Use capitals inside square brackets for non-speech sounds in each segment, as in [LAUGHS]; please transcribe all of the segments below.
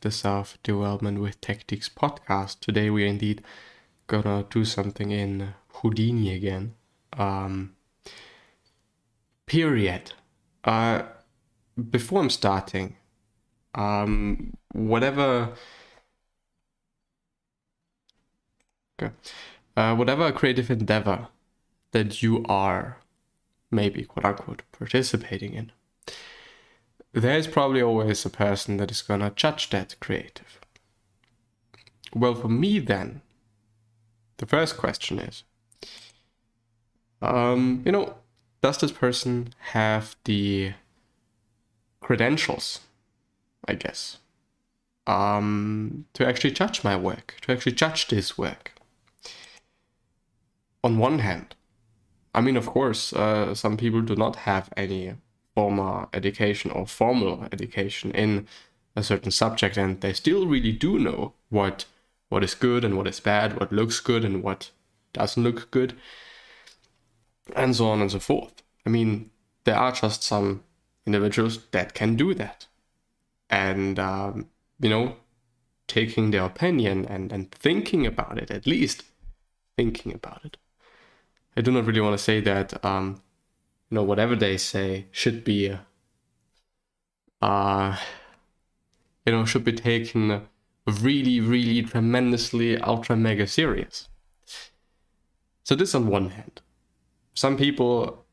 the Self Development with Tactics podcast. Today we're indeed gonna do something in Houdini again. Um, period. Uh, before I'm starting, um, whatever. Okay. Uh, whatever creative endeavor that you are, maybe quote unquote, participating in, there's probably always a person that is gonna judge that creative. Well, for me, then, the first question is um, you know, does this person have the credentials, I guess, um, to actually judge my work, to actually judge this work? On one hand, I mean, of course, uh, some people do not have any formal education or formal education in a certain subject, and they still really do know what what is good and what is bad, what looks good and what doesn't look good, and so on and so forth. I mean, there are just some individuals that can do that, and um, you know, taking their opinion and and thinking about it at least, thinking about it. I do not really want to say that um, you know whatever they say should be uh you know should be taken really really tremendously ultra mega serious. So this on one hand some people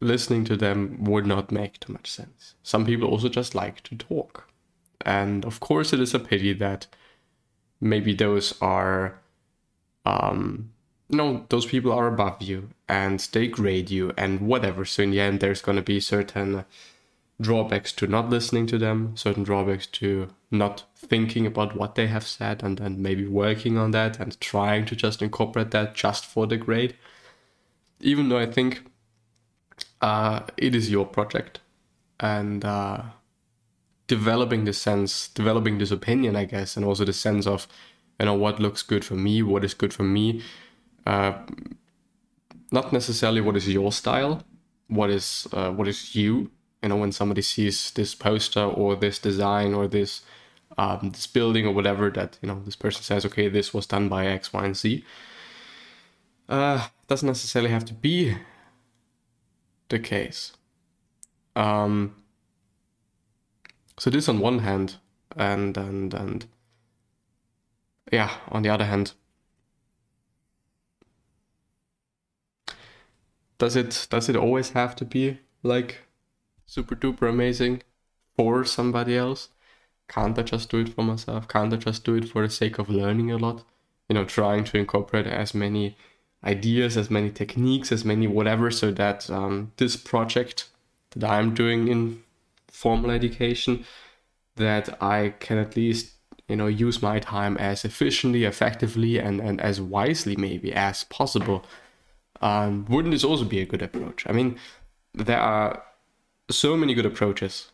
listening to them would not make too much sense. Some people also just like to talk. And of course it is a pity that maybe those are um no, those people are above you and they grade you and whatever. So in the end, there's going to be certain drawbacks to not listening to them, certain drawbacks to not thinking about what they have said and then maybe working on that and trying to just incorporate that just for the grade. Even though I think uh, it is your project and uh, developing the sense, developing this opinion, I guess, and also the sense of, you know, what looks good for me, what is good for me uh, not necessarily what is your style, what is uh, what is you. You know, when somebody sees this poster or this design or this um, this building or whatever, that you know this person says, okay, this was done by X, Y, and Z. Uh, doesn't necessarily have to be the case. Um, so this on one hand, and and and yeah, on the other hand, does it does it always have to be like super duper amazing for somebody else? Can't I just do it for myself? Can't I just do it for the sake of learning a lot? You know, trying to incorporate as many ideas, as many techniques, as many whatever, so that um, this project that I'm doing in formal education, that I can at least you know use my time as efficiently, effectively, and and as wisely maybe as possible um, wouldn't this also be a good approach? I mean, there are so many good approaches,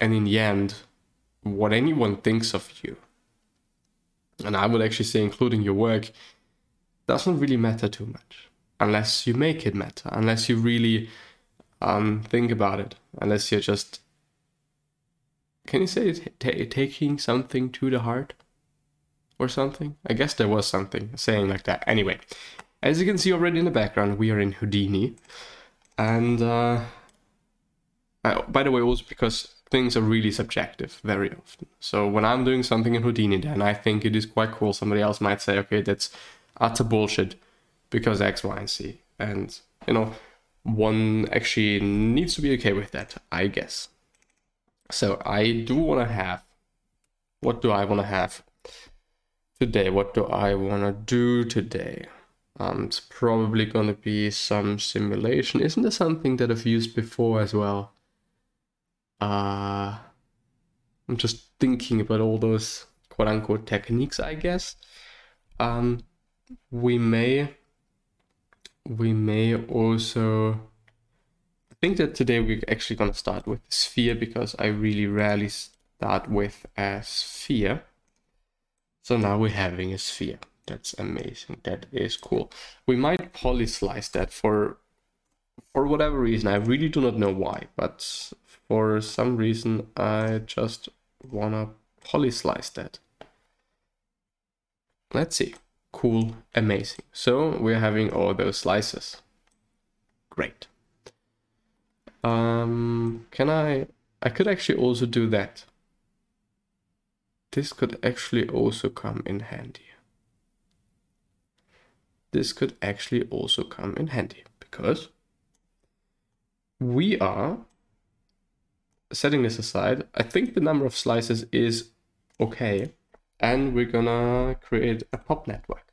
and in the end, what anyone thinks of you, and I would actually say, including your work, doesn't really matter too much unless you make it matter, unless you really um, think about it, unless you're just can you say t- taking something to the heart or something? I guess there was something saying like that. Anyway, as you can see already in the background, we are in Houdini. And uh, uh, by the way, also because things are really subjective very often. So when I'm doing something in Houdini, then I think it is quite cool. Somebody else might say, okay, that's utter bullshit because X, Y, and Z. And, you know, one actually needs to be okay with that, I guess. So I do want to have. What do I want to have today? What do I want to do today? Um, it's probably going to be some simulation. Isn't there something that I've used before as well? Uh, I'm just thinking about all those quote unquote techniques, I guess. Um, we may, we may also, I think that today we're actually going to start with sphere because I really rarely start with a sphere. So now we're having a sphere. That's amazing. That is cool. We might poly slice that for for whatever reason. I really do not know why, but for some reason I just wanna poly slice that. Let's see. Cool, amazing. So we're having all those slices. Great. Um, can I, I could actually also do that. This could actually also come in handy. This could actually also come in handy because we are setting this aside. I think the number of slices is okay. And we're gonna create a pop network.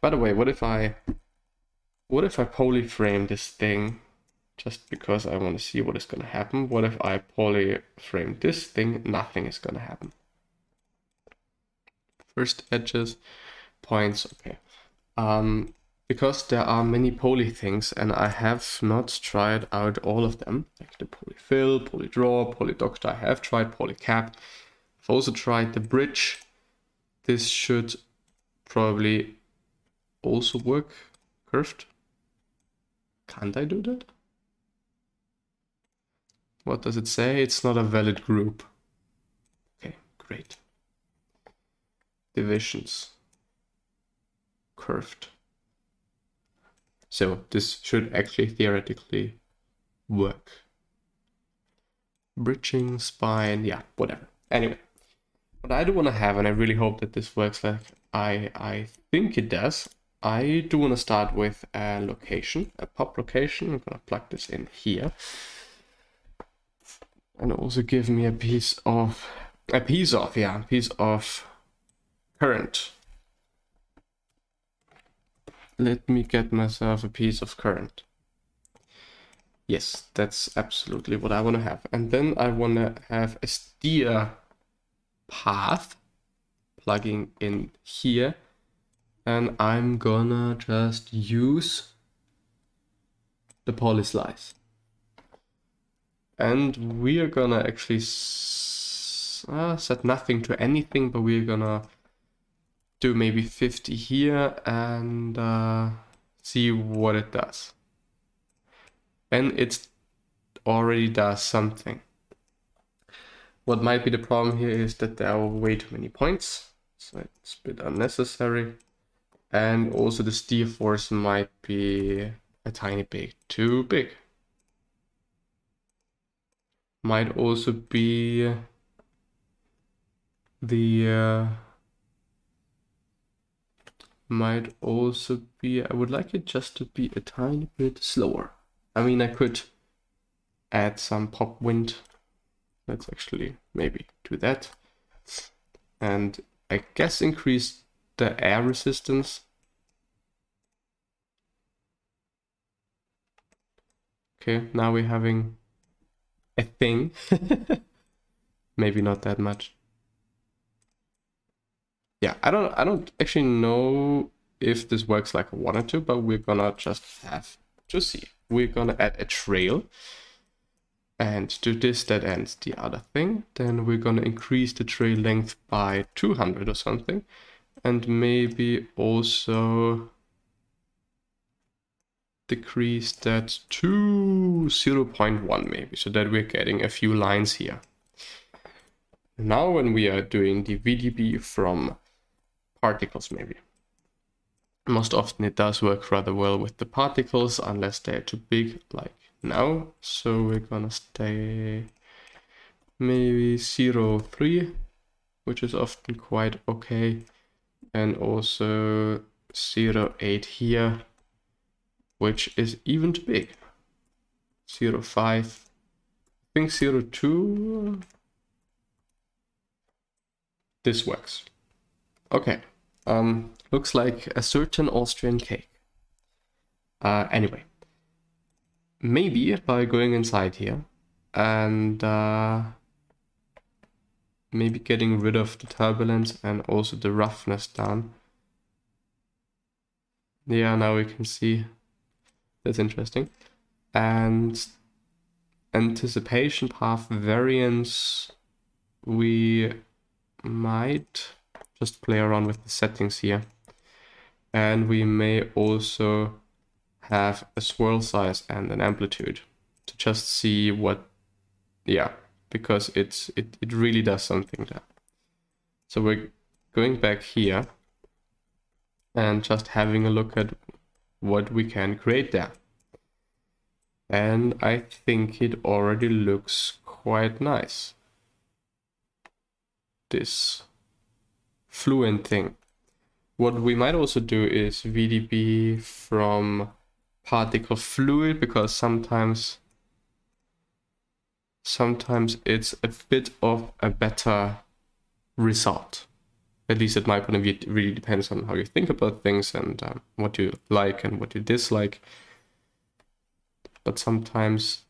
By the way, what if I what if I polyframe this thing just because I want to see what is to happen? What if I polyframe this thing? Nothing is to happen. First edges, points, okay. Um, because there are many poly things and I have not tried out all of them, like the polyfill, polydraw, polydoctor, I have tried polycap. I've also tried the bridge. This should probably also work curved. Can't I do that? What does it say? It's not a valid group. Okay, great. Divisions. Curved. So this should actually theoretically work. Bridging, spine, yeah, whatever. Anyway, what I do want to have, and I really hope that this works like I, I think it does, I do want to start with a location, a pop location. I'm going to plug this in here. And also give me a piece of, a piece of, yeah, a piece of current. Let me get myself a piece of current. Yes, that's absolutely what I want to have. And then I want to have a steer path plugging in here and I'm gonna just use the poly slice. And we are gonna actually uh, set nothing to anything, but we're gonna do maybe 50 here and uh, see what it does. And it already does something. What might be the problem here is that there are way too many points, so it's a bit unnecessary. And also the steer force might be a tiny bit too big. Might also be the uh, might also be I would like it just to be a tiny bit slower. I mean I could add some pop wind. Let's actually maybe do that. And I guess increase the air resistance. Okay, now we're having a thing. [LAUGHS] Maybe not that much. Yeah, I don't I don't actually know if this works like I wanted to, but we're gonna just have to see. We're gonna add a trail and to this that ends the other thing. Then we're gonna increase the trail length by 200 or something and maybe also decrease that to 0.1 maybe so that we're getting a few lines here. Now when we are doing the VDB from particles maybe. Most often it does work rather well with the particles unless they're too big like now. So we're gonna stay maybe 0.3 which is often quite okay. And also 0.8 here which is even too big. 0.5 I think 0.2 this works okay um looks like a certain Austrian cake uh, anyway maybe by going inside here and uh, maybe getting rid of the turbulence and also the roughness down. Yeah, now we can see that's interesting. And anticipation path variance, we might just play around with the settings here. And we may also have a swirl size and an amplitude to just see what, yeah, because it's it, it really does something there. So we're going back here and just having a look at what we can create there. And I think it already looks quite nice. This fluent thing. What we might also do is VDB from particle fluid because sometimes sometimes it's a bit of a better result. At least at my point of view, it really depends on how you think about things and um, what you like and what you dislike. But sometimes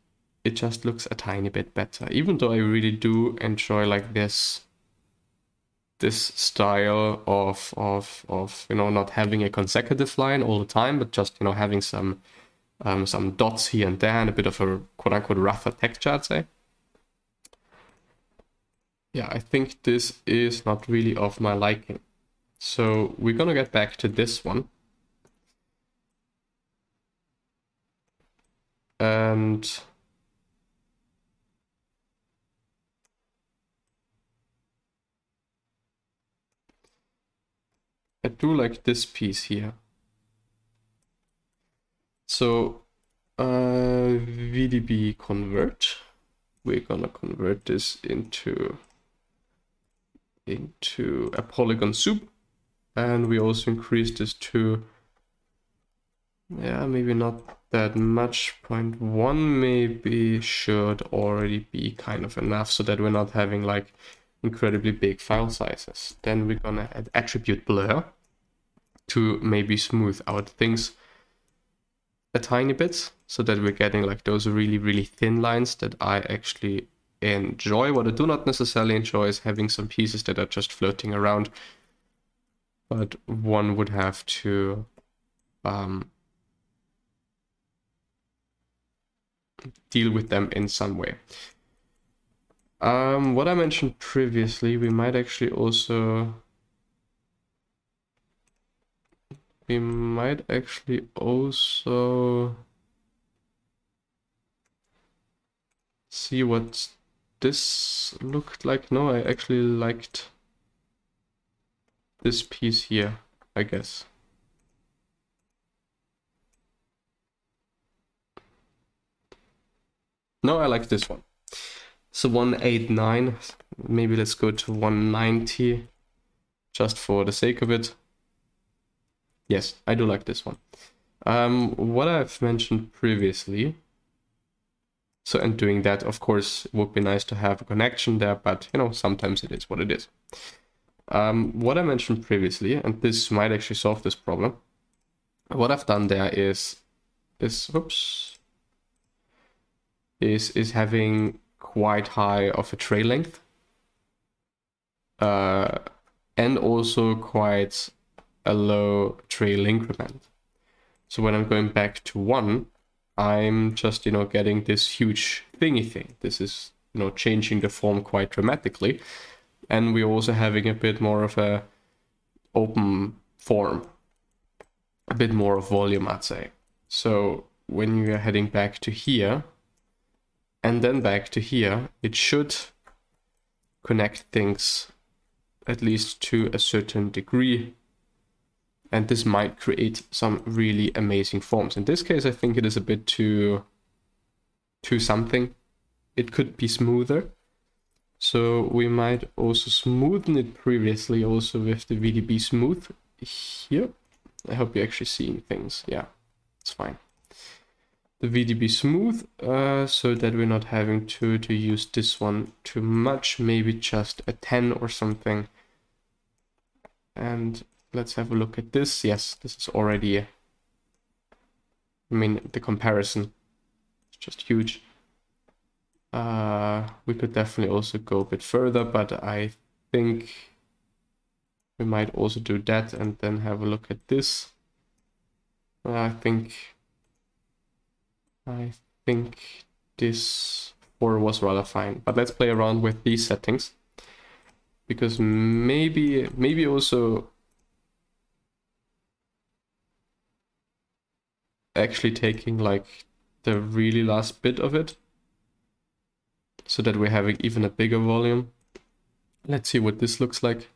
it just looks a tiny bit better, even though I really do enjoy like this this style of of of you know not having a consecutive line all the time, but just you know having some um, some dots here and there and a bit of a quote unquote rougher texture, I'd say. Yeah, I think this is not really of my liking. So we're gonna get back to this one. And I do like this piece here. So uh, VDB convert, we're gonna convert this into into a polygon soup. And we also increase this to yeah maybe not that much. One maybe should already be kind of enough so that we're not having like incredibly big file sizes. Then we're gonna add attribute blur to maybe smooth out things a tiny bit so that we're getting like those really, really thin lines that I actually enjoy. What I do not necessarily enjoy is having some pieces that are just floating around. But one would have to um, deal with them in some way. Um, what I mentioned previously, we might actually also we might actually also see what this looked like. No, I actually liked this piece here, I guess. No, I like this one. So 189, maybe let's go to 190, just for the sake of it. Yes, I do like this one. Um, what I've mentioned previously, so and doing that, of course, would be nice to have a connection there, but you know, sometimes it is what it is. Um, what I mentioned previously, and this might actually solve this problem. What I've done there is, is oops, is is having quite high of a trail length, uh, and also quite a low trail increment. So when I'm going back to one, I'm just, you know, getting this huge thingy thing. This is, you know, changing the form quite dramatically. And we're also having a bit more of a open form, a bit more of volume, I'd say. So when you're heading back to here, and then back to here, it should connect things at least to a certain degree and this might create some really amazing forms. In this case, I think it is a bit too, too something. It could be smoother. So we might also smoothen it previously also with the VDB smooth here. I hope you're actually seeing things. Yeah, it's fine. The VDB smooth uh, so that we're not having to, to use this one too much, maybe just a 10 or something. And let's have a look at this. Yes, this is already, I mean, the comparison is just huge. Uh, we could definitely also go a bit further, but I think we might also do that and then have a look at this. I think, I think this 4 was rather fine, but let's play around with these settings because maybe, maybe also actually taking like the really last bit of it so that we're having even a bigger volume. Let's see what this looks like.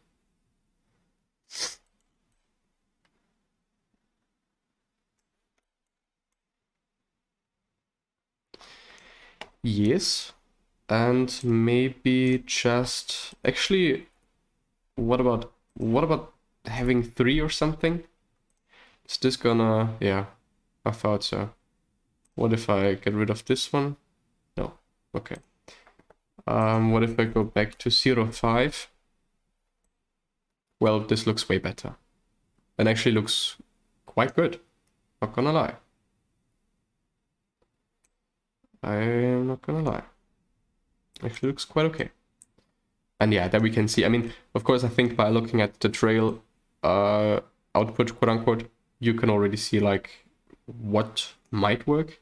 Yes. And maybe just actually what about what about having three or something? Is this gonna yeah, I thought so. What if I get rid of this one? No. Okay. Um, what if I go back to 0, 5? Well, this looks way better. And actually looks quite good. Not gonna lie. I'm not gonna lie. Actually looks quite okay. And yeah, that we can see. I mean, of course, I think by looking at the trail uh, output, quote unquote, you can already see like what might work.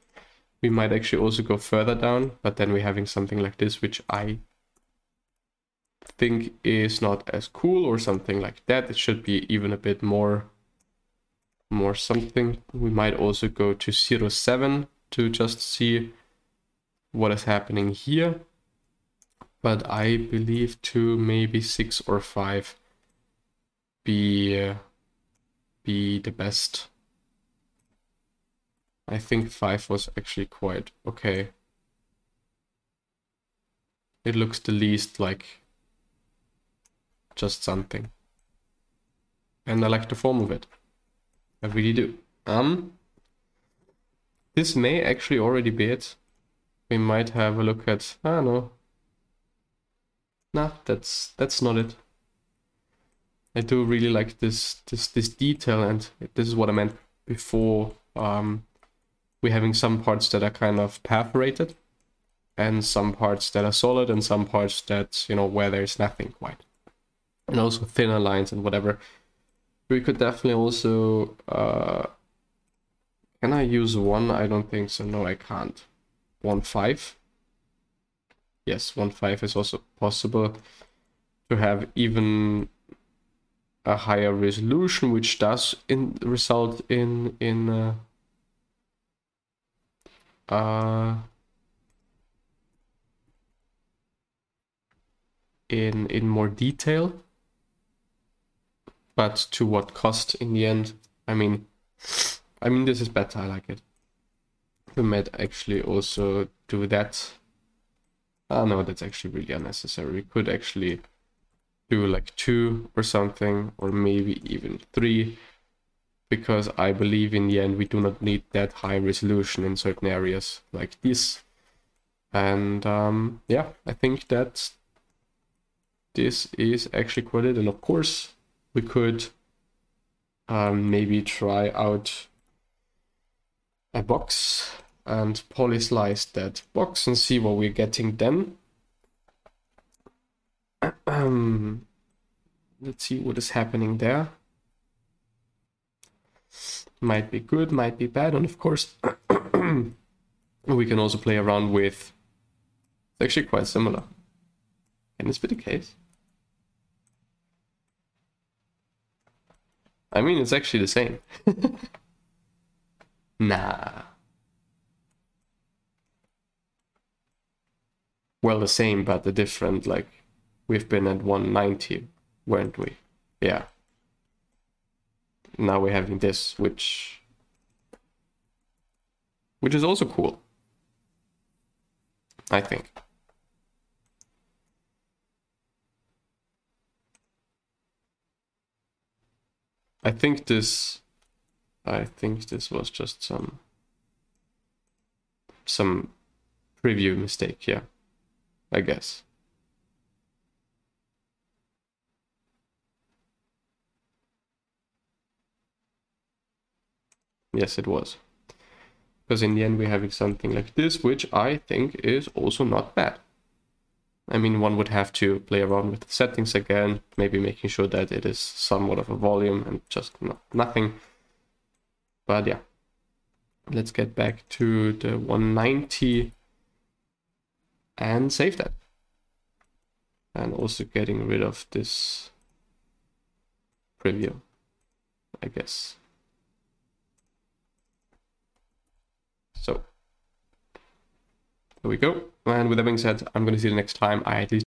We might actually also go further down, but then we're having something like this, which I think is not as cool or something like that. It should be even a bit more more something. We might also go to 07 to just see what is happening here. But I believe to maybe six or five be uh, be the best. I think five was actually quite okay. It looks the least like just something. And I like the form of it. I really do. Um, this may actually already be it we might have a look at, ah don't. Nah, that's that's not it. I do really like this this this detail and this is what I meant before um, we're having some parts that are kind of perforated and some parts that are solid and some parts that you know where there's nothing quite. And also thinner lines and whatever. We could definitely also uh, can I use one? I don't think so. No I can't. One five. Yes, one five is also possible to have even a higher resolution, which does in result in in uh, uh, in in more detail. But to what cost in the end? I mean, I mean this is better. I like it we might actually also do that. Ah, no, that's actually really unnecessary. We could actually do like two or something, or maybe even three, because I believe in the end we do not need that high resolution in certain areas like this. And um, yeah, I think that this is actually quite it. And of course, we could um, maybe try out a box and polyslice that box and see what we're getting then. [CLEARS THROAT] Let's see what is happening there. Might be good, might be bad, and of course [CLEARS THROAT] we can also play around with it's actually quite similar. Can this be the case? I mean, it's actually the same. [LAUGHS] nah. well the same but the different like we've been at 190 weren't we yeah now we're having this which which is also cool i think i think this i think this was just some some preview mistake yeah I guess. Yes, it was. Because in the end we're having something like this, which I think is also not bad. I mean, one would have to play around with the settings again, maybe making sure that it is somewhat of a volume and just not, nothing. But yeah, let's get back to the 190 and save that. And also getting rid of this preview, I guess. So There we go. And with that being said, I'm going to see you next time I at least